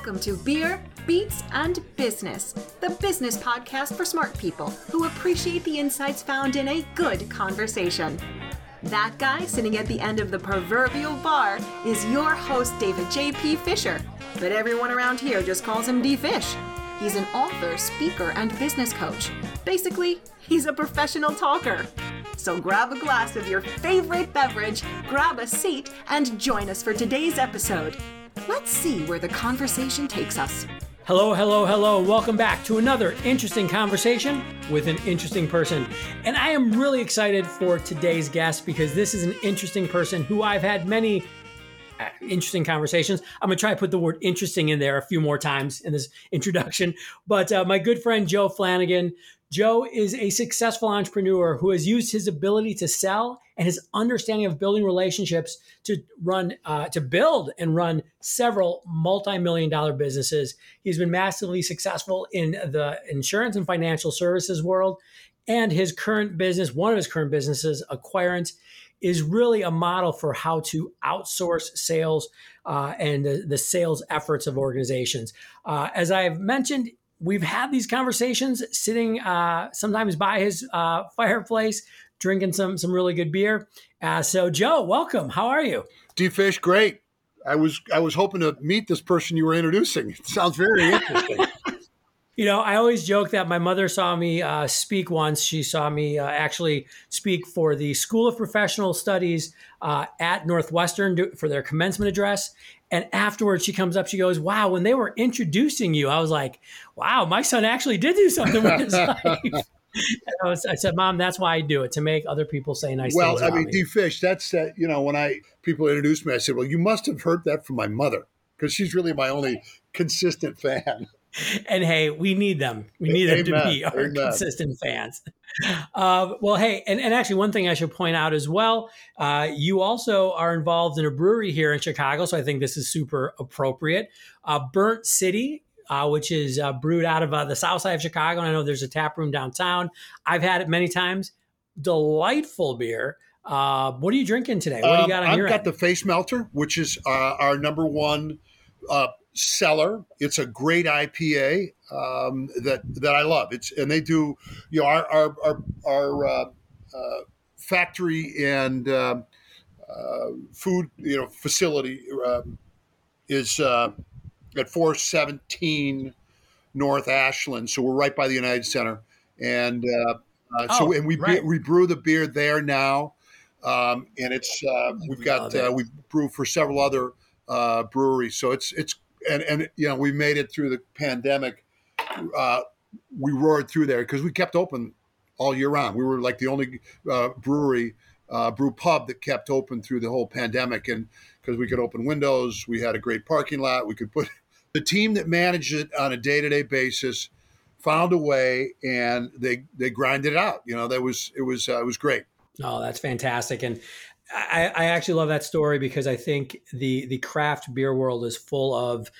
Welcome to Beer, Beats, and Business, the business podcast for smart people who appreciate the insights found in a good conversation. That guy sitting at the end of the proverbial bar is your host, David J.P. Fisher, but everyone around here just calls him D Fish. He's an author, speaker, and business coach. Basically, he's a professional talker. So grab a glass of your favorite beverage, grab a seat, and join us for today's episode. Let's see where the conversation takes us. Hello, hello, hello. Welcome back to another interesting conversation with an interesting person. And I am really excited for today's guest because this is an interesting person who I've had many uh, interesting conversations. I'm going to try to put the word interesting in there a few more times in this introduction. But uh, my good friend Joe Flanagan, Joe is a successful entrepreneur who has used his ability to sell and his understanding of building relationships to run, uh, to build and run several multi-million dollar businesses. He's been massively successful in the insurance and financial services world, and his current business, one of his current businesses, Acquirent, is really a model for how to outsource sales uh, and the, the, sales efforts of organizations. Uh, as I've mentioned, we've had these conversations sitting uh, sometimes by his uh, fireplace, drinking some some really good beer. Uh, so, Joe, welcome. How are you? D Fish, great. I was I was hoping to meet this person you were introducing. It sounds very interesting. you know, I always joke that my mother saw me uh, speak once. She saw me uh, actually speak for the School of Professional Studies uh, at Northwestern for their commencement address. And afterwards, she comes up, she goes, Wow, when they were introducing you, I was like, Wow, my son actually did do something with his life. I, was, I, said, Mom, that's why I do it to make other people say nice well, things. Well, I mean, D Fish, that's uh, you know, when I people introduced me, I said, Well, you must have heard that from my mother because she's really my only consistent fan and hey, we need them. We need Amen. them to be our Amen. consistent fans. Uh, well, hey, and, and actually, one thing I should point out as well, uh, you also are involved in a brewery here in Chicago, so I think this is super appropriate. Uh, Burnt City, uh, which is uh, brewed out of uh, the south side of Chicago. And I know there's a tap room downtown. I've had it many times. Delightful beer. Uh, what are you drinking today? What do you um, got on I've your got the Face Melter, which is uh, our number one uh, seller. It's a great IPA um, that that I love. It's and they do you know our our our, our uh, uh, factory and uh food you know facility um, is uh, at 417 North Ashland. So we're right by the United Center, and uh, oh, so and we right. we brew the beer there now. Um, and it's we've got we brew for several other breweries, so it's it's and and you know we made it through the pandemic. Uh, we roared through there because we kept open all year round. We were like the only uh, brewery, uh, brew pub that kept open through the whole pandemic, and because we could open windows, we had a great parking lot. We could put the team that managed it on a day to day basis found a way, and they they grinded it out. You know, that was it was uh, it was great. Oh, that's fantastic, and I, I actually love that story because I think the the craft beer world is full of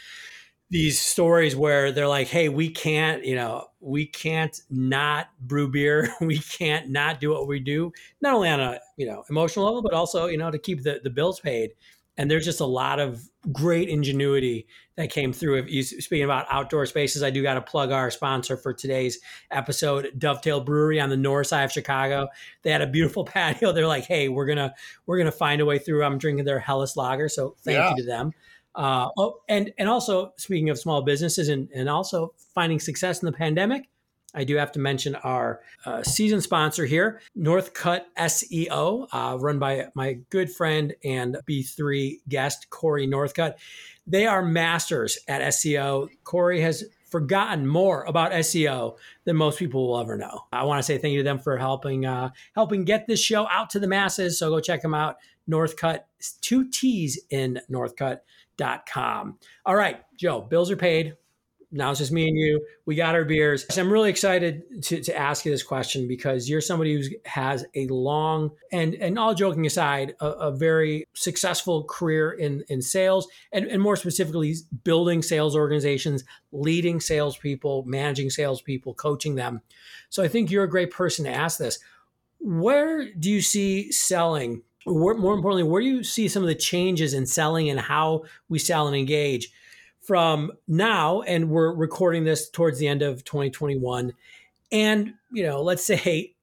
these stories where they're like, "Hey, we can't, you know, we can't not brew beer. We can't not do what we do. Not only on a you know emotional level, but also you know to keep the the bills paid." And there's just a lot of great ingenuity that came through. If you speaking about outdoor spaces, I do got to plug our sponsor for today's episode, Dovetail Brewery on the north side of Chicago. They had a beautiful patio. They're like, "Hey, we're gonna we're gonna find a way through." I'm drinking their Helles Lager, so thank yeah. you to them. Uh, oh, and and also speaking of small businesses and and also finding success in the pandemic, I do have to mention our uh, season sponsor here, Northcutt SEO, uh, run by my good friend and B3 guest, Corey Northcutt. They are masters at SEO. Corey has forgotten more about SEO than most people will ever know. I want to say thank you to them for helping uh, helping get this show out to the masses. So go check them out. Northcutt, two T's in northcutt.com. All right, Joe, bills are paid now it's just me and you. We got our beers. So I'm really excited to, to ask you this question because you're somebody who has a long and and all joking aside, a, a very successful career in in sales and, and more specifically building sales organizations, leading salespeople, managing salespeople, coaching them. So I think you're a great person to ask this. Where do you see selling? Or more importantly, where do you see some of the changes in selling and how we sell and engage? From now, and we're recording this towards the end of 2021, and you know, let's say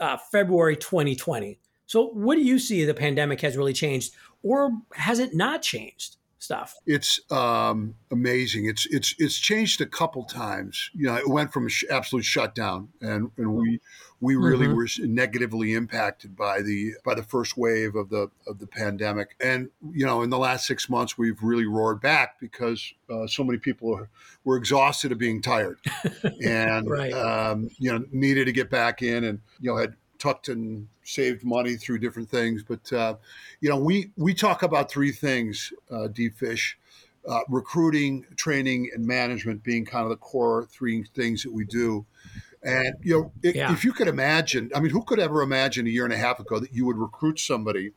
uh, February 2020. So, what do you see the pandemic has really changed, or has it not changed? Stuff. It's um, amazing. It's it's it's changed a couple times. You know, it went from absolute shutdown, and and we we really mm-hmm. were negatively impacted by the by the first wave of the of the pandemic. And you know, in the last six months, we've really roared back because uh, so many people are, were exhausted of being tired, and right. um, you know needed to get back in, and you know had tucked and saved money through different things. But uh, you know, we we talk about three things, uh, D Fish. Uh, recruiting, training, and management being kind of the core three things that we do. And you know, it, yeah. if you could imagine, I mean, who could ever imagine a year and a half ago that you would recruit somebody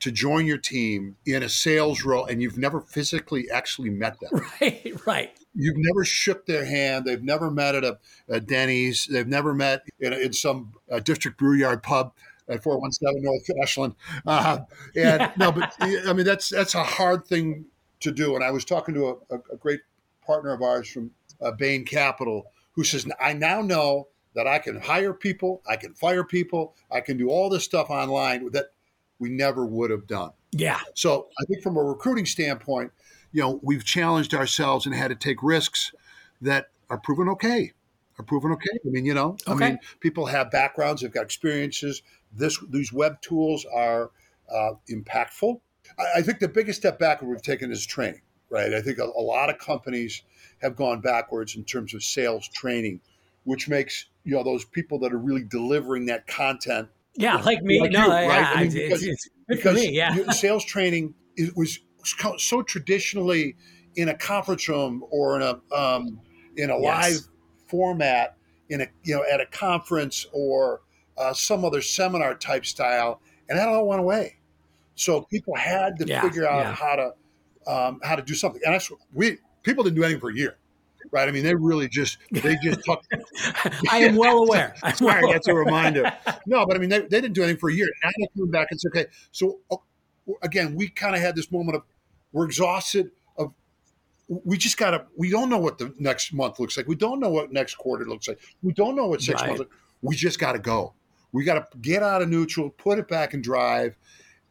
to join your team in a sales role and you've never physically actually met them? Right, right. You've never shook their hand. They've never met at a, a Denny's. They've never met in, in some uh, district brew yard pub at 417 North Ashland. Uh, and yeah. no, but I mean, that's that's a hard thing to do. And I was talking to a, a great partner of ours from uh, Bain Capital who says, I now know that I can hire people, I can fire people, I can do all this stuff online that we never would have done. Yeah. So I think from a recruiting standpoint, you know, we've challenged ourselves and had to take risks that are proven okay. Are proven okay. I mean, you know, okay. I mean, people have backgrounds, they've got experiences. This these web tools are uh, impactful. I, I, think the biggest step backward we've taken is training. Right. I think a, a lot of companies have gone backwards in terms of sales training, which makes you know those people that are really delivering that content. Yeah, like me. Like no, you, right? yeah, I mean, because, it's, it's because me, yeah. sales training is, was so traditionally in a conference room or in a um, in a yes. live format in a you know at a conference or uh, some other seminar type style, and that all went away. So people had to yeah, figure out yeah. how to um, how to do something, and that's we people didn't do anything for a year right? I mean, they really just they just took. I am well aware. I'm Sorry, well that's a reminder. No, but I mean, they, they didn't do anything for a year. Now they're coming back and say, okay, so oh, again, we kind of had this moment of we're exhausted. Of we just got to. We don't know what the next month looks like. We don't know what next quarter looks like. We don't know what six right. months. Like. We just got to go. We got to get out of neutral, put it back in drive,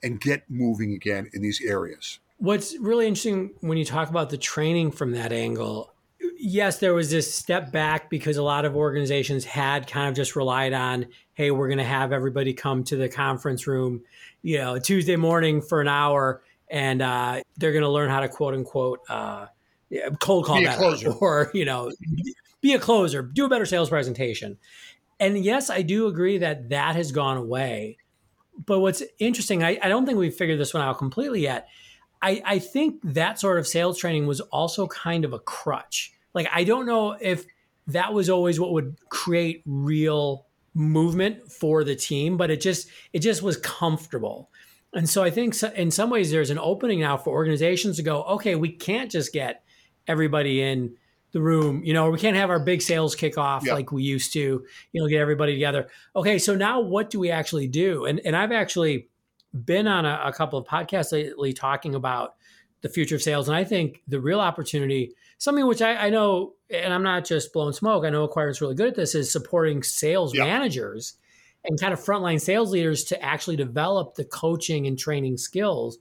and get moving again in these areas. What's really interesting when you talk about the training from that angle, yes, there was this step back because a lot of organizations had kind of just relied on, hey, we're going to have everybody come to the conference room, you know, Tuesday morning for an hour, and uh, they're going to learn how to quote unquote uh, cold call better, or you know, be a closer, do a better sales presentation. And yes, I do agree that that has gone away. But what's interesting, I, I don't think we've figured this one out completely yet I, I think that sort of sales training was also kind of a crutch. Like, I don't know if that was always what would create real movement for the team, but it just it just was comfortable. And so I think in some ways there's an opening now for organizations to go, okay, we can't just get everybody in the room, you know, we can't have our big sales kickoff yeah. like we used to, you know, get everybody together. Okay, so now what do we actually do? And and I've actually been on a, a couple of podcasts lately talking about the future of sales. And I think the real opportunity, something which I, I know, and I'm not just blowing smoke, I know Acquirent's really good at this, is supporting sales yeah. managers and kind of frontline sales leaders to actually develop the coaching and training skills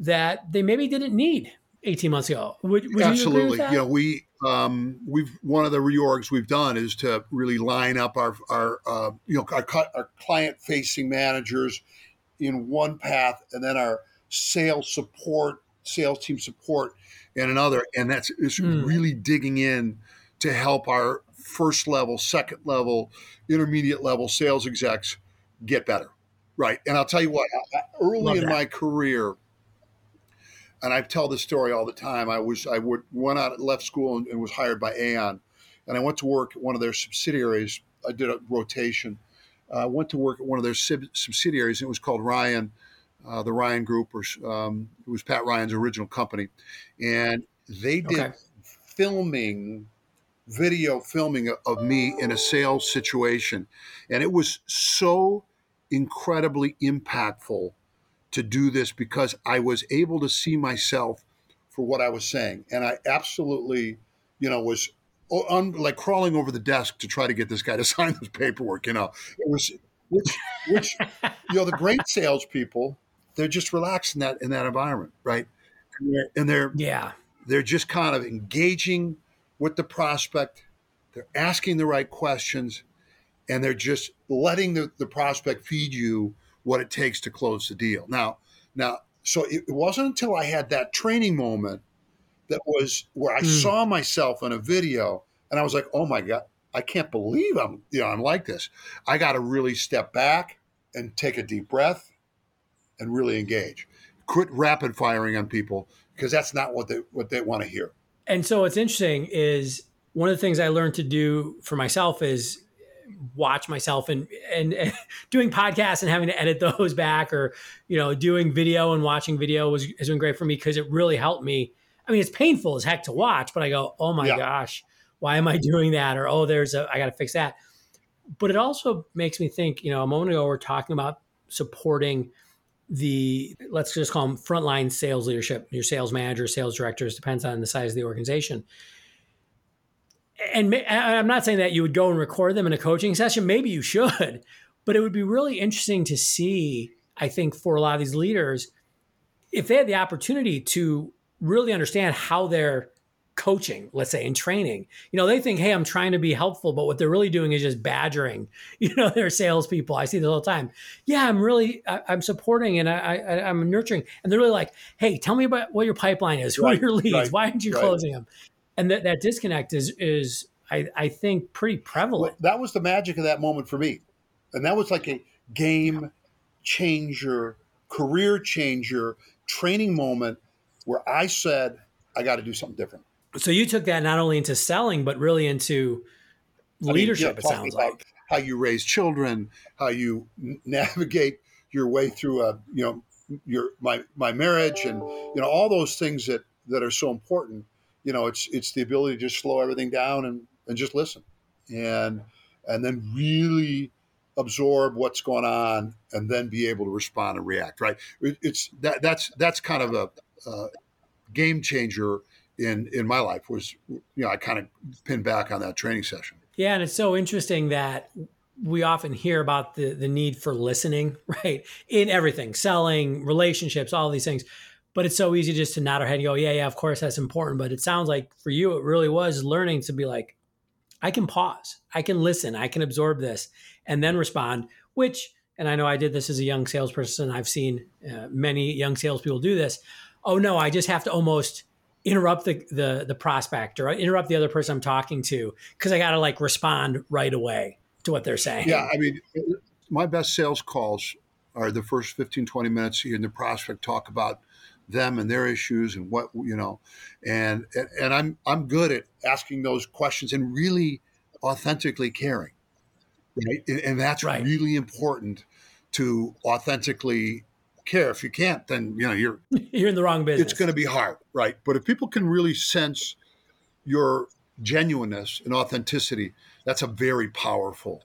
that they maybe didn't need 18 months ago. Would, would Absolutely. You, you, know, we um, we've one of the reorgs we've done is to really line up our our uh, you know our, our client facing managers in one path and then our sales support, sales team support in another. And that's it's mm. really digging in to help our first level, second level, intermediate level sales execs get better. Right. And I'll tell you what, early in my career, and I tell this story all the time. I was I would, went out, left school, and, and was hired by Aon, and I went to work at one of their subsidiaries. I did a rotation, uh, went to work at one of their sub- subsidiaries. It was called Ryan, uh, the Ryan Group, or um, it was Pat Ryan's original company, and they did okay. filming, video filming of me in a sales situation, and it was so incredibly impactful to do this because I was able to see myself for what I was saying, and I absolutely, you know, was on, like crawling over the desk to try to get this guy to sign this paperwork. You know, it was which which you know the great salespeople they're just relaxed in that in that environment, right? And they're, and they're yeah they're just kind of engaging with the prospect. They're asking the right questions, and they're just letting the, the prospect feed you what it takes to close the deal. Now, now, so it, it wasn't until I had that training moment that was where I mm. saw myself in a video, and I was like, "Oh my god, I can't believe I'm you know I'm like this. I got to really step back and take a deep breath and really engage. Quit rapid firing on people because that's not what they what they want to hear. And so what's interesting is one of the things I learned to do for myself is watch myself and, and, and doing podcasts and having to edit those back or you know doing video and watching video was has been great for me because it really helped me. I mean, it's painful as heck to watch, but I go, oh my yeah. gosh, why am I doing that? Or oh, there's a I got to fix that. But it also makes me think. You know, a moment ago we are talking about supporting the let's just call them frontline sales leadership, your sales manager, sales directors, depends on the size of the organization. And I'm not saying that you would go and record them in a coaching session. Maybe you should, but it would be really interesting to see. I think for a lot of these leaders, if they had the opportunity to really understand how they're coaching, let's say, in training. You know, they think, hey, I'm trying to be helpful, but what they're really doing is just badgering, you know, their salespeople. I see this all the time. Yeah, I'm really, I, am supporting and I, I, am nurturing. And they're really like, hey, tell me about what your pipeline is. Who right, are your leads? Right, Why aren't you right. closing them? And that, that disconnect is, is I, I think, pretty prevalent. Well, that was the magic of that moment for me. And that was like a game changer, career changer, training moment where I said, I got to do something different so you took that not only into selling but really into leadership. I mean, it sounds like how you raise children, how you navigate your way through a you know your my my marriage, and you know all those things that that are so important. You know, it's it's the ability to just slow everything down and and just listen, and and then really absorb what's going on, and then be able to respond and react. Right? it's that that's that's kind of a, a game changer in in my life was you know I kind of pinned back on that training session. Yeah, and it's so interesting that we often hear about the the need for listening, right? In everything, selling, relationships, all these things. But it's so easy just to nod our head and go, yeah, yeah, of course that's important. But it sounds like for you, it really was learning to be like, I can pause, I can listen, I can absorb this, and then respond. Which, and I know I did this as a young salesperson. I've seen uh, many young salespeople do this. Oh no, I just have to almost interrupt the, the the prospect or uh, interrupt the other person I'm talking to because I got to like respond right away to what they're saying. Yeah, I mean, uh, my best sales calls are the first 15 20 minutes hearing the prospect talk about them and their issues and what you know and and I'm I'm good at asking those questions and really authentically caring right and, and that's right. really important to authentically care. If you can't, then you know you're you're in the wrong business. It's going to be hard, right? But if people can really sense your genuineness and authenticity, that's a very powerful,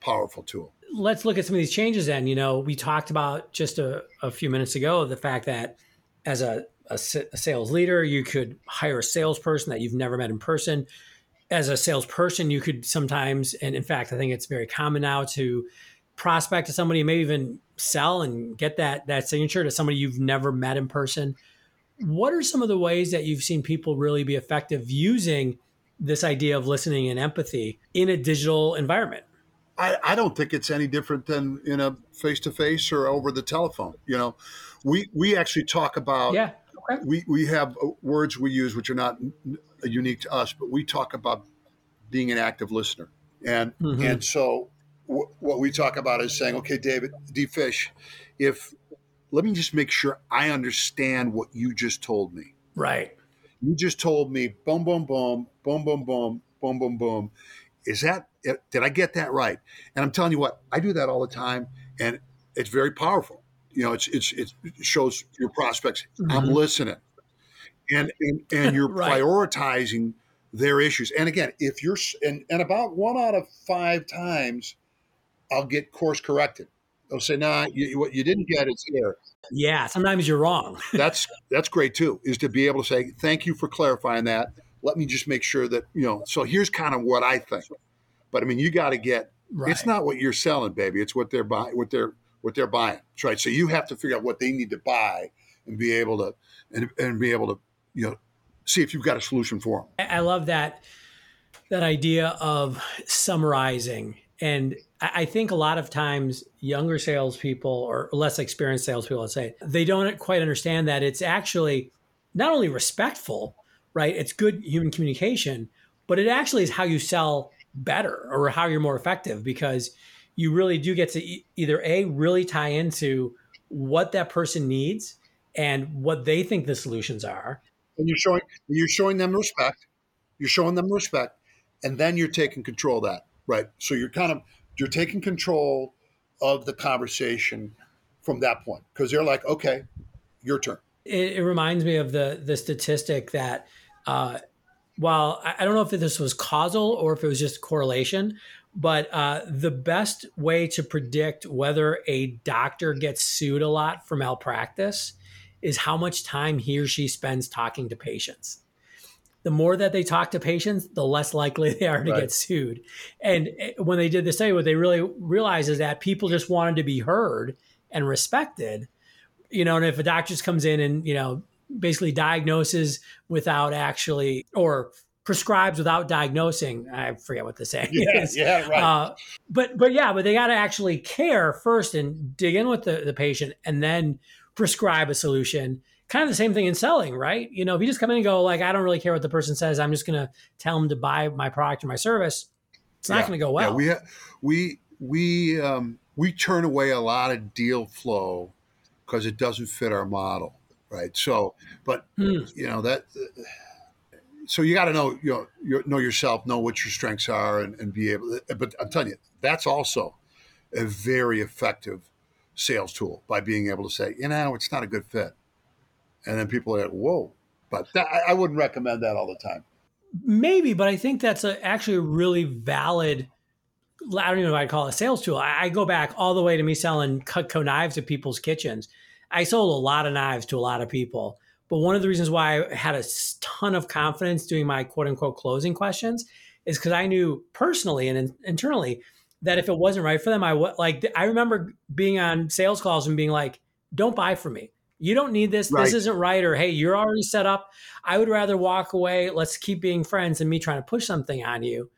powerful tool. Let's look at some of these changes. Then you know we talked about just a, a few minutes ago the fact that as a, a, a sales leader, you could hire a salesperson that you've never met in person. As a salesperson, you could sometimes, and in fact, I think it's very common now to prospect to somebody, maybe even sell and get that that signature to somebody you've never met in person. What are some of the ways that you've seen people really be effective using this idea of listening and empathy in a digital environment? I, I don't think it's any different than in a face to face or over the telephone. You know, we we actually talk about yeah. Okay. We we have uh, words we use which are not unique to us, but we talk about being an active listener, and mm-hmm. and so what we talk about is saying, okay, David D. Fish, if let me just make sure I understand what you just told me. Right. You just told me boom, boom, boom, boom, boom, boom, boom, boom, boom. Is that did I get that right? And I'm telling you what, I do that all the time, and it's very powerful. You know, it's it's it shows your prospects. Mm-hmm. I'm listening, and and and you're right. prioritizing their issues. And again, if you're and and about one out of five times I'll get course corrected. They'll say, "Nah, you, what you didn't get is here." Yeah, sometimes you're wrong. that's that's great too. Is to be able to say, "Thank you for clarifying that." Let me just make sure that you know. So here's kind of what I think. But I mean, you got to get. Right. It's not what you're selling, baby. It's what they're buying. What they're what they're buying. That's right. So you have to figure out what they need to buy and be able to and, and be able to you know see if you've got a solution for them. I love that that idea of summarizing and I think a lot of times younger salespeople or less experienced salespeople, let's say, they don't quite understand that it's actually not only respectful, right? It's good human communication, but it actually is how you sell better or how you're more effective because you really do get to either A, really tie into what that person needs and what they think the solutions are. And you're showing you're showing them respect. You're showing them respect, and then you're taking control of that Right. So you're kind of you're taking control of the conversation from that point because they're like, okay, your turn. It, it, reminds me of the the statistic that uh, while I don't know if this was causal or if it was just correlation, but uh, the best way to predict whether a doctor gets sued a lot for malpractice is how much time he or she spends talking to patients the more that they talk to patients, the less likely they are to right. get sued. And eh, when they did the study, what they really realized is that people just wanted to be heard and respected. You know, and if a doctor just comes in and, you know, basically diagnoses without actually or prescribes without diagnosing. I forget what the saying yeah, is. Yeah, right. Uh, but but yeah, but they got to actually care first and dig in with the, the patient and then prescribe a solution kind of the same thing in selling, right? You know, if you just come in and go like, I don't really care what the person says, I'm just going to tell them to buy my product or my service. It's not yeah. going to go well. Yeah, we ha- we we um, we turn away a lot of deal flow because it doesn't fit our model, right? So, but hmm. you know that. Uh, so you got to know you know know yourself, know what your strengths are, and, and be able. To, but I'm telling you, that's also a very effective sales tool by being able to say, you know, it's not a good fit and then people are like, "Whoa!" But that, I wouldn't recommend that all the time. Maybe, but I think that's a, actually a really valid. I don't even know if I'd call it a sales tool. I, I go back all the way to me selling Cutco knives to people's kitchens. I sold a lot of knives to a lot of people. But one of the reasons why I had a ton of confidence doing my quote unquote closing questions is because I knew personally and in, internally that if it wasn't right for them, I would like, I remember being on sales calls and being like, don't buy from me. You don't need this. Right. This isn't right. Or, hey, you're already set up. I would rather walk away. Let's keep being friends than me trying to push something on you.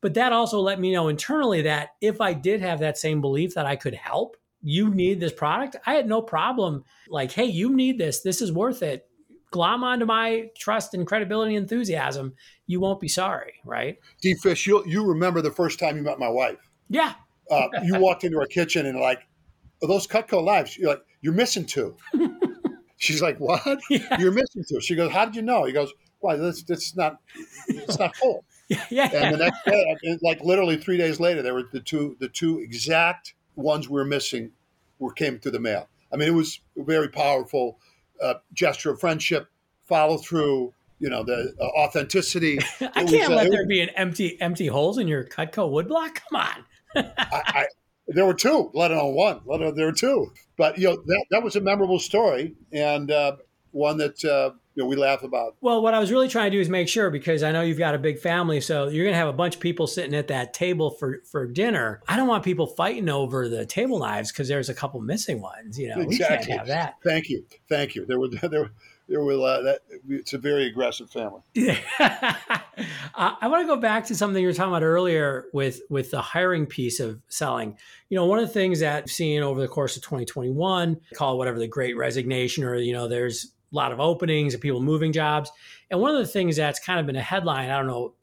But that also let me know internally that if I did have that same belief that I could help, you need this product, I had no problem. Like, hey, you need this. This is worth it. Glom onto my trust and credibility and enthusiasm. You won't be sorry, right? D Fish, you you remember the first time you met my wife? Yeah. uh, you walked into our kitchen and like, those Cutco knives, you're like, you're missing two. She's like, "What? Yeah. You're missing two." She goes, "How did you know?" He goes, "Why? That's that's not it's not full." Yeah, yeah. And the next day, like literally three days later, there were the two the two exact ones we were missing were came through the mail. I mean, it was a very powerful uh, gesture of friendship, follow through. You know, the uh, authenticity. I can't was, let uh, there was, be an empty empty holes in your Cutco woodblock. Come on. I, I, there were two, let alone one. Let alone there were two. But you know that that was a memorable story and uh, one that uh, you know we laugh about. Well, what I was really trying to do is make sure because I know you've got a big family, so you're going to have a bunch of people sitting at that table for for dinner. I don't want people fighting over the table knives because there's a couple missing ones. You know, exactly. we can't have that. Thank you, thank you. There were there. Were, there were uh, that it's a very aggressive family. Yeah. I want to go back to something you were talking about earlier with with the hiring piece of selling. You know, one of the things that I've seen over the course of 2021, call whatever the great resignation, or you know, there's a lot of openings and people moving jobs. And one of the things that's kind of been a headline, I don't know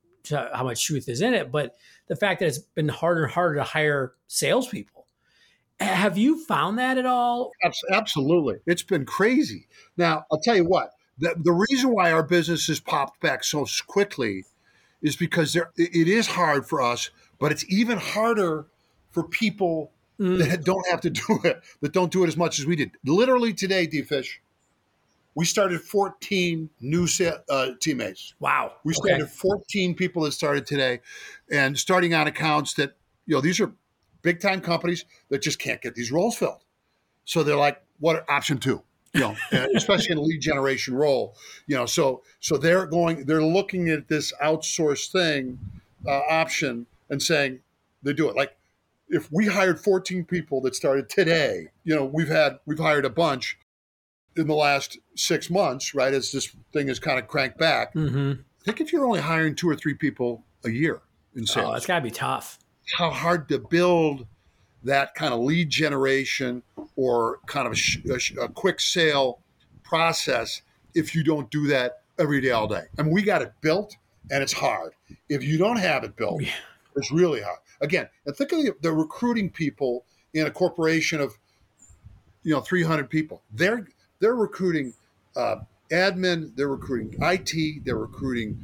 how much truth is in it, but the fact that it's been harder and harder to hire salespeople have you found that at all? Absolutely. It's been crazy. Now, I'll tell you what, the, the reason why our business has popped back so quickly is because there, it is hard for us, but it's even harder for people mm. that don't have to do it, that don't do it as much as we did. Literally today, D Fish, we started 14 new uh, teammates. Wow. We started okay. 14 people that started today and starting on accounts that, you know, these are big time companies that just can't get these roles filled. So they're like, what option two? You know, especially in a lead generation role. You know, so so they're going, they're looking at this outsourced thing uh, option and saying they do it. Like if we hired 14 people that started today, you know, we've had we've hired a bunch in the last six months, right? As this thing is kind of cranked back. Mm-hmm. I think if you're only hiring two or three people a year in sales, Oh, it's got to be tough. How hard to build that kind of lead generation or kind of a, a, a quick sale process if you don't do that every day, all day. I mean, we got it built and it's hard. If you don't have it built, Yeah. it's really hard. Again, and think of the, the recruiting people in a corporation of, you know, 300 people. They're they're recruiting uh, admin, they're recruiting IT, they're recruiting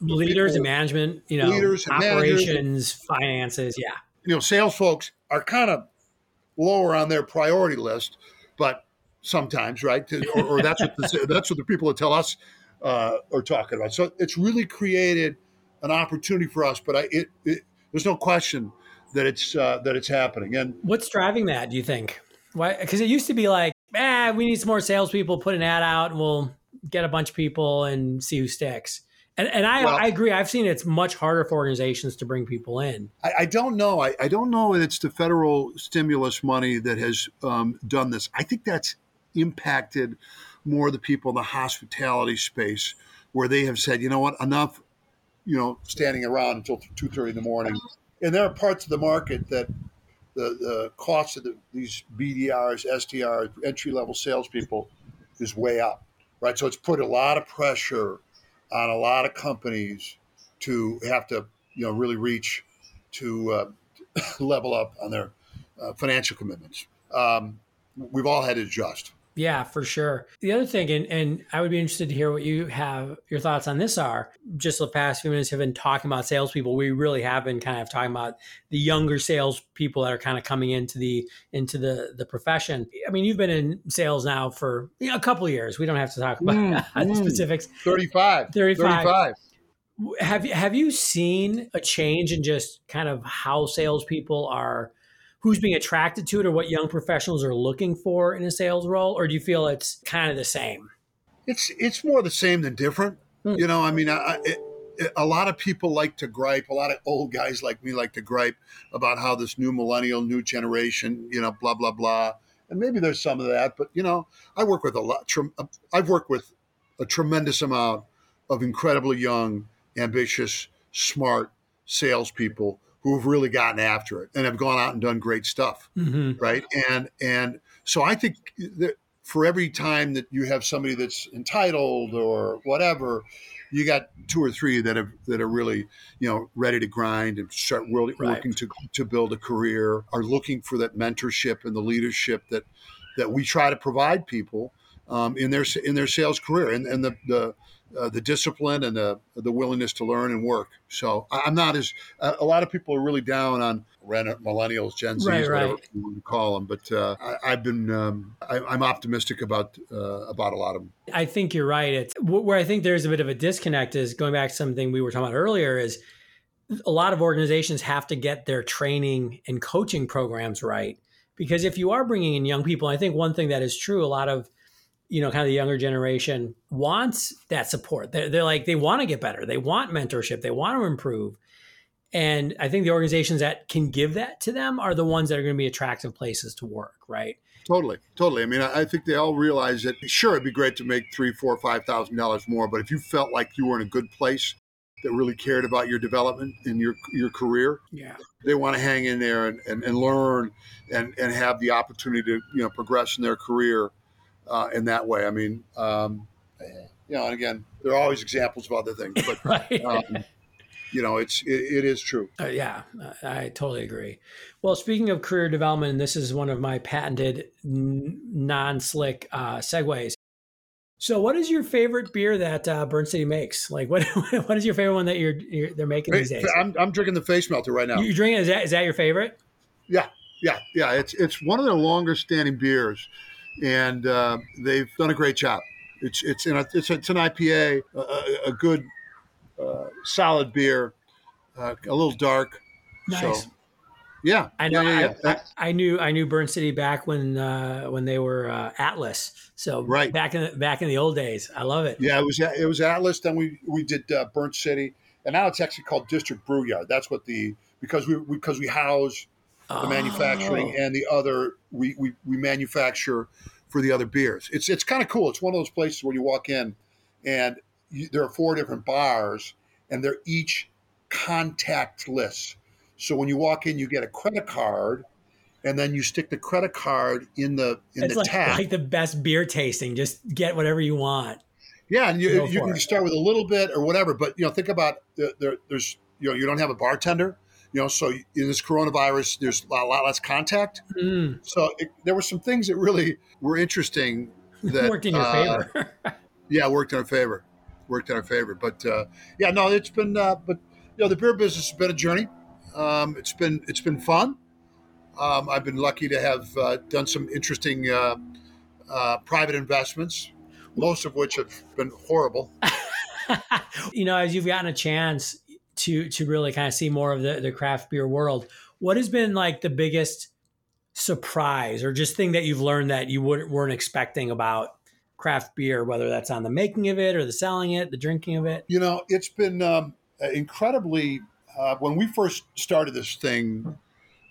Leaders and management, you know, Leaders operations, finances. Yeah. you know, sales folks are kind of lower on their priority list, but sometimes, right? Or, or that's what the, that's what the people that tell us uh, are talking about. So it's really created an opportunity for us. But I, it, it there's no question that it's uh, that it's happening. And What's driving that? Do you think? Why? Because it used to be like, ah, we need some more salespeople. Put an ad out, and we'll get a bunch of people and see who sticks. And and I, Well- I agree. I've seen it's much harder for organizations to bring people in. I, I don't know. I, I don't know if it's the federal stimulus money that has um, done this. I think that's impacted more the people in the hospitality space where they have said, you know what, enough, you know, standing around until two thirty in the morning. And there are parts of the market that the, the cost of the, these BDRs, SDRs, entry level salespeople is way up, right? So it's put a lot of pressure on a lot of companies to have to, you know, really reach to uh, level up on their uh, financial commitments. Um, we've all had to adjust. Yeah, for sure. The other thing, and, and I would be interested to hear what you have your thoughts on this are. Just the past few minutes have been talking about salespeople. We really have been kind of talking about the younger salespeople that are kind of coming into the into the the profession. I mean, you've been in sales now for you know, a couple of years. We don't have to talk about Mm, the mm. specifics. 35. 35. 35. Have you have you seen a change in just kind of how salespeople are, who's being attracted to it, or what young professionals are looking for in a sales role, or do you feel it's kind of the same? It's it's more the same than different. Hmm. You know, I mean, I, it, a lot of people like to gripe. A lot of old guys like me like to gripe about how this new millennial, new generation, you know, blah blah blah. And maybe there's some of that, but you know, I work with a lot. Trem- I've worked with a tremendous amount of incredibly young, ambitious, smart salespeople who have really gotten after it and have gone out and done great stuff Mm-hmm. right and and so i think that for every time that you have somebody that's entitled or whatever you got two or three that have that are really you know ready to grind and start really Right. working to to build a career are looking for that mentorship and the leadership that that we try to provide people um, in their in their sales career and and the the uh, the discipline and the the willingness to learn and work. So I- I'm not as a a lot of people are really down on millennials, Gen Zs, Right, whatever right. you want to call them. But uh, I, I've been um, I, I'm optimistic about uh, about a lot of them. I think you're right. It's where I think there's a bit of a disconnect is going back to something we were talking about earlier is a lot of organizations have to get their training and coaching programs right because if you are bringing in young people, I think one thing that is true, a lot of you know, kind of the younger generation wants that support. They're, they're like they want to get better. They want mentorship. They want to improve. And I think the organizations that can give that to them are the ones that are going to be attractive places to work, right? Totally, totally. I mean, I, think they all realize that. Sure, it'd be great to make three, four, five thousand dollars more, but if you felt like you were in a good place that really cared about your development in your your career, Yeah. they want to hang in there and, and, and learn and, and have the opportunity to you know progress in their career uh, in that way. I mean, um, you know, and again, there are always examples of other things, but Right. um, you know, it's it, it is true. Uh, yeah, I I totally agree. Well, speaking of career development, and this is one of my patented n- non-slick uh, segues. So, what is your favorite beer that uh, Burnt City makes? Like, what what is your favorite one that you're, you're they're making these days? I'm, I'm drinking the face melter right now. You drinking? Is that is that your favorite? Yeah, yeah, yeah. It's it's one of their longer standing beers, and uh, they've done a great job. It's it's in a, it's, it's an IPA, a, a, a good uh, solid beer, uh, a little dark. Nice. So Yeah, I know. Yeah, yeah, yeah. I, I knew I knew Burnt City back when uh, when they were uh, Atlas. So Right. back in the, back in the old days, I love it. Yeah, it was it was Atlas. Then we we did uh, Burnt City, and now it's actually called District Brew Yard. That's what the because we because we house the oh, manufacturing Oh. and the other we, we we manufacture for the other beers. It's it's kind of cool. It's one of those places where you walk in, and you, there are four different bars, and they're each contactless. So when you walk in, you get a credit card, and then you stick the credit card in the in It's the like, tap. like the best beer tasting. Just get whatever you want. Yeah, and you, you can it. start with a little bit or whatever, but you know, think about there, there's you know you don't have a bartender, you know, so in this coronavirus, there's a lot, less contact. Mm, So it, there were some things that really were interesting that worked in your uh, favor. Yeah, worked in our favor, worked in our favor. But uh, yeah, no, it's been uh, but you know the beer business has been a journey. Um, it's been it's been fun. Um, I've been lucky to have uh, done some interesting uh, uh, private investments, most of which have been horrible. you know, as you've gotten a chance to to really kind of see more of the, the craft beer world, what has been like the biggest surprise or just thing that you've learned that you wouldn't weren't expecting about craft beer, whether that's on the making of it or the selling it, the drinking of it? You know, it's been um, incredibly. Uh, when we first started this thing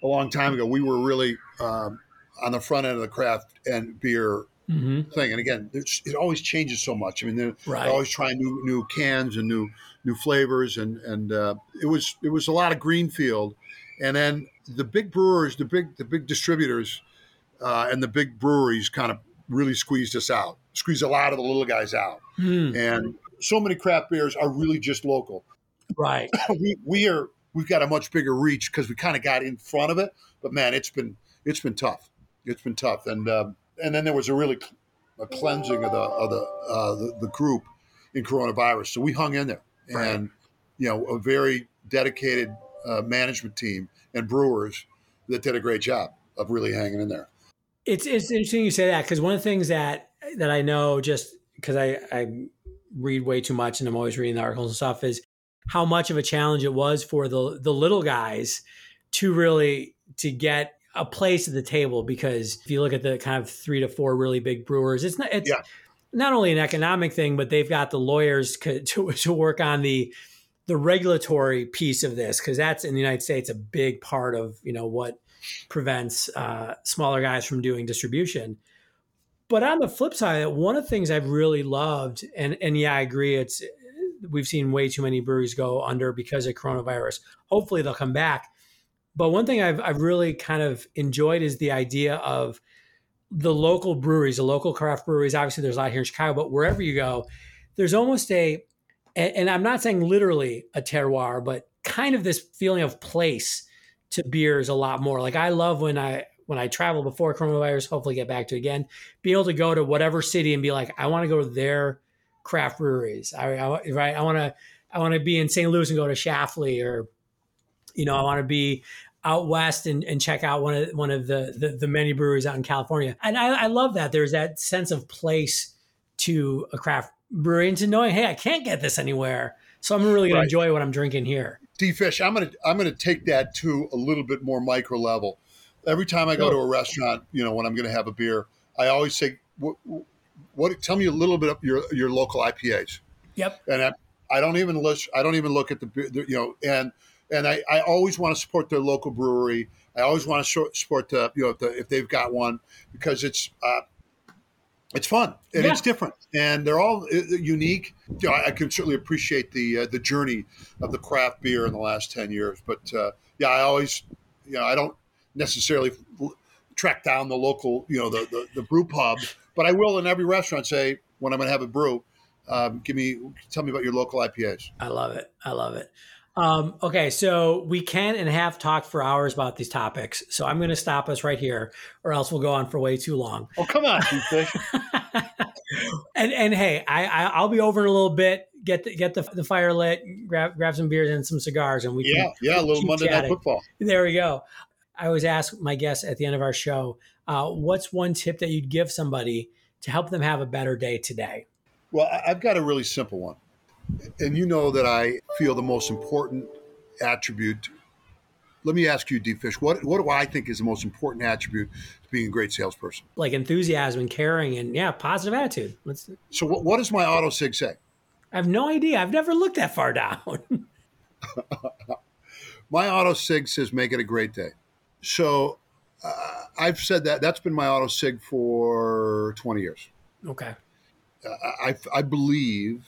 a long time ago, we were really um, on the front end of the craft and beer hmm thing. And again, it always changes so much. I mean, they're, Right. they're always trying new new cans and new new flavors, and and uh, it was it was a lot of greenfield. And then the big brewers, the big the big distributors, uh, and the big breweries kind of really squeezed us out, squeezed a lot of the little guys out. Mm, And so many craft beers are really just local. right. we, we are we've got a much bigger reach because we kind of got in front of it. But man, it's been it's been tough. It's been tough, and um, and then there was a really cl- a cleansing of the of the, uh, the the group in coronavirus. So we hung in there, Right. and you know a very dedicated uh, management team and brewers that did a great job of really hanging in there. It's it's interesting you say that because one of the things that that I know just because I I read way too much and I'm always reading the articles and stuff is how much of a challenge it was for the the little guys to really to get a place at the table because if you look at the kind of three to four really big brewers it's not it's Yeah. not only an economic thing but they've got the lawyers co- to to work on the the regulatory piece of this because that's in the United States a big part of you know what prevents uh, smaller guys from doing distribution. But on the flip side, one of the things I've really loved, and and yeah, I agree, it's we've seen way too many breweries go under because of coronavirus. Hopefully, they'll come back. But one thing I've I've really kind of enjoyed is the idea of the local breweries, the local craft breweries. Obviously, there's a lot here in Chicago, but wherever you go, there's almost a, and, and I'm not saying literally a terroir, but kind of this feeling of place to beers a lot more. Like I love when I when I travel before coronavirus, hopefully get back to again, be able to go to whatever city and be like, I want to go to their craft breweries. I, I right, I want to I want to be in St. Louis and go to Schlafly, or you know, I want to be out west and, and check out one of one of the, the the many breweries out in California. And I, I love that there's that sense of place to a craft brewery and to knowing, hey, I can't get this anywhere, so I'm really going Right. to enjoy what I'm drinking here. D Fish, I'm gonna I'm gonna take that to a little bit more micro level. Every time I go to a restaurant, you know, when I'm gonna have a beer, I always say, "What? what tell me a little bit of your your local IPAs." Yep. And I, I don't even list, I don't even look at the you know, and and I, I always want to support their local brewery. I always want to support the you know the, if they've got one because it's uh, it's fun and Yeah. it's different and they're all uh, unique. You know, I, I can certainly appreciate the uh, the journey of the craft beer in the last ten years, but uh, yeah, I always you know I don't necessarily track down the local you know the, the the brew pub, but I will in every restaurant say when I'm going to have a brew, um, give me tell me about your local IPAs. I love it. I love it. Um, okay, so we can and have talked for hours about these topics. So I'm going to stop us right here, or else we'll go on for way too long. Oh come on, you fish! and and hey, I, I I'll be over in a little bit. Get the, get the, the fire lit. Grab grab some beers and some cigars, and we yeah, can. yeah, a little Monday Night. Football. There we go. I always ask my guests at the end of our show, uh, what's one tip that you'd give somebody to help them have a better day today? Well, I've got a really simple one. And you know that I feel the most important attribute let me ask you, D Fish, what what do I think is the most important attribute to being a great salesperson? Like enthusiasm and caring and yeah, positive attitude. Let's, so what, what does my auto sig say? I have no idea. I've never looked that far down. my auto sig says make it a great day. So uh, I've said that that's been my auto sig for 20 years. Okay. Uh, I, I believe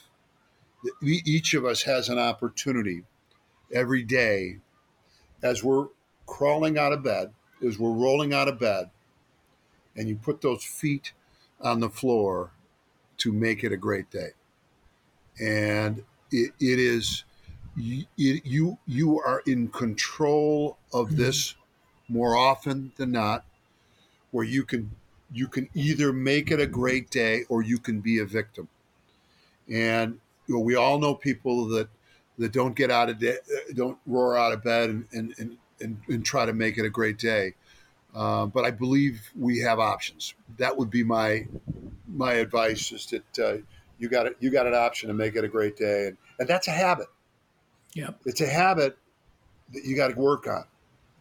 each of us has an opportunity every day as we're crawling out of bed, as we're rolling out of bed, and you put those feet on the floor to make it a great day. And it, it is you, you you are in control of mm-hmm. this more often than not, where you can you can either make it a great day or you can be a victim. And we all know people that that don't get out of de- don't roar out of bed and and, and, and, and try to make it a great day. Uh, but I believe we have options. That would be my my advice: is that uh, you got it, you got an option to make it a great day, and, and that's a habit. Yep, it's a habit that you got to work on.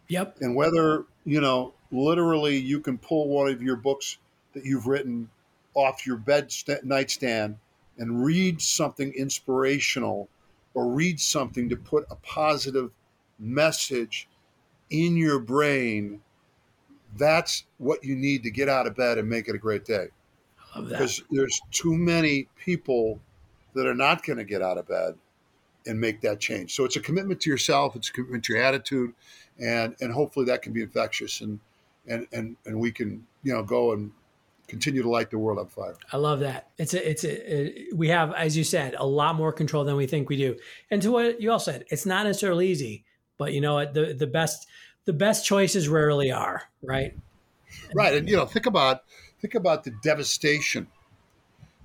Yep, and whether you know literally you can pull one of your books that you've written off your bed st- nightstand and read something inspirational or read something to put a positive message in your brain, that's what you need to get out of bed and make it a great day. Because there's too many people that are not going to get out of bed and make that change. So it's a commitment to yourself, it's a commitment to your attitude, and and hopefully that can be infectious and and and and we can you know go and continue to light the world on fire. I love that. It's a, it's a, a, we have, as you said, a lot more control than we think we do. And to what you all said, it's not necessarily easy, but you know what, the, the best, the best choices rarely are right. Right. And, you know, think about, think about the devastation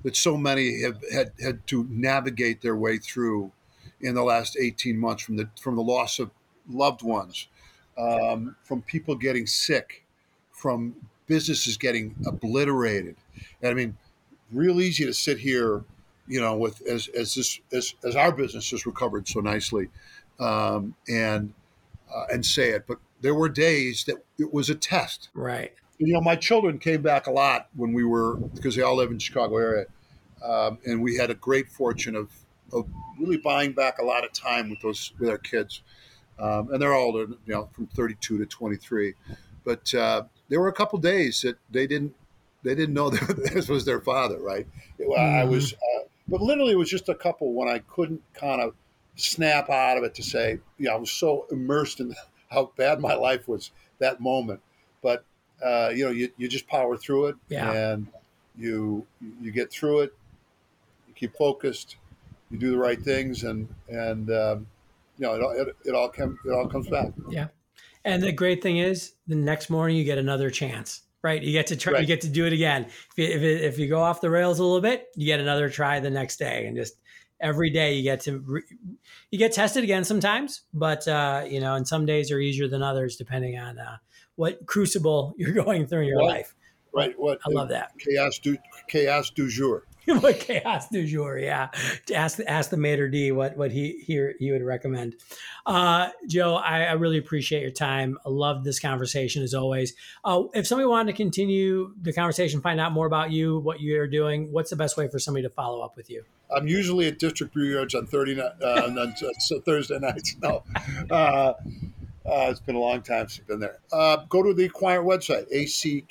that so many have had, had to navigate their way through in the last 18 months from the, from the loss of loved ones, um, from people getting sick, from business is getting obliterated. And I mean, real easy to sit here, you know, with as as this as as our business has recovered so nicely, um, and uh, and say it. But there were days that it was a test. Right. You know, my children came back a lot when we were because they all live in the Chicago area, um, and we had a great fortune of of really buying back a lot of time with those with our kids. Um, and they're all you know from 32 to 23 but uh, there were a couple days that they didn't they didn't know that this was their father, right? Mm-hmm. I was, uh, but literally it was just a couple when I couldn't kind of snap out of it to say, you know, I was so immersed in how bad my life was that moment. But uh, you know, you, you just power through it, yeah. and you you get through it. You keep focused. You do the right things, and and um, you know, it, it, it all comes it all comes back. Yeah. And the great thing is, the next morning you get another chance, right? You get to try, right. you get to do it again. If you, if, it, if you go off the rails a little bit, you get another try the next day, and just every day you get to re, you get tested again sometimes, but uh, you know, and some days are easier than others depending on uh, what crucible you're going through in your life. Right. What I love that chaos du chaos du jour. what chaos du jour, yeah. Ask ask the maître d' what what he he he would recommend. Uh, Joe, I, I, really appreciate your time. I love this conversation as always. Uh, if somebody wanted to continue the conversation, find out more about you, what you're doing, what's the best way for somebody to follow up with you? I'm usually at District Brew Yards on 30 uh, on Thursday nights. No. Uh, uh, it's been a long time since I've been there. Uh, go to the Acquirent website, A-C-Q-U-I-R-E-N-T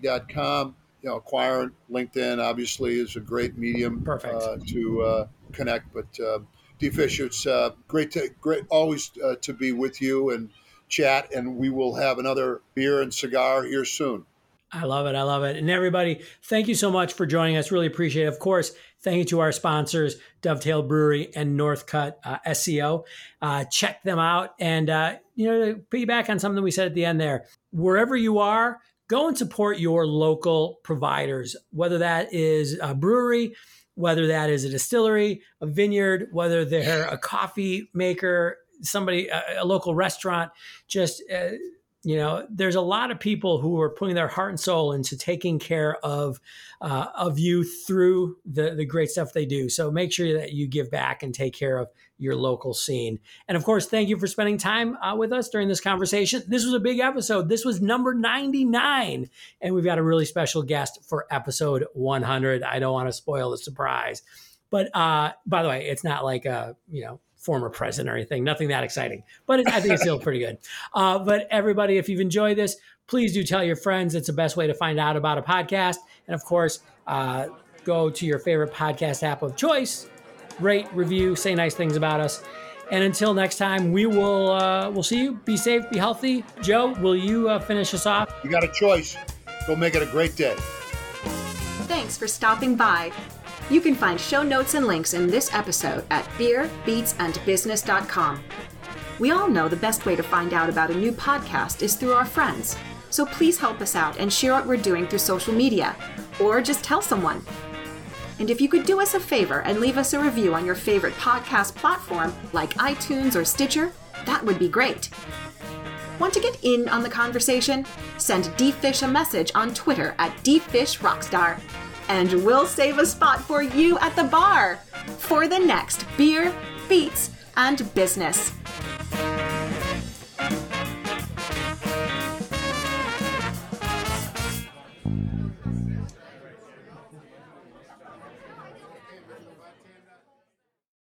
dot com you know, Acquirent LinkedIn obviously is a great medium uh, to uh, connect. But uh, D Fish, it's uh, great to great always uh, to be with you and chat, and we will have another beer and cigar here soon. I love it. I love it. And everybody, thank you so much for joining us. Really appreciate it. Of course, thank you to our sponsors, Dovetail Brewery and Northcutt uh, SEO. Uh, check them out. And, uh, you know, to piggyback on something we said at the end there, wherever you are, go and support your local providers, whether that is a brewery, whether that is a distillery, a vineyard, whether they're a coffee maker, somebody, a, a local restaurant. Just uh, you know, there's a lot of people who are putting their heart and soul into taking care of uh, of you through the the great stuff they do. So make sure that you give back and take care of your local scene. And of course, thank you for spending time uh, with us during this conversation. This was a big episode. This was number 99, and we've got a really special guest for episode 100. I don't want to spoil the surprise. But uh, by the way, it's not like a you know former president or anything. Nothing that exciting, but it, I think it's still pretty good. Uh, but everybody, if you've enjoyed this, please do tell your friends. It's the best way to find out about a podcast. And of course, uh, go to your favorite podcast app of choice, rate, review, say nice things about us. And until next time, we will uh, we'll see you. Be safe, be healthy. Joe, will you uh, finish us off? You got a choice. Go make it a great day. Thanks for stopping by. You can find show notes and links in this episode at beerbeatsandbusiness.com. We all know the best way to find out about a new podcast is through our friends. So please help us out and share what we're doing through social media, or just tell someone. And if you could do us a favor and leave us a review on your favorite podcast platform like iTunes or Stitcher, that would be great. Want to get in on the conversation? Send DFish a message on Twitter at DFishRockstar and we'll save a spot for you at the bar for the next Beer, Beats, and Business.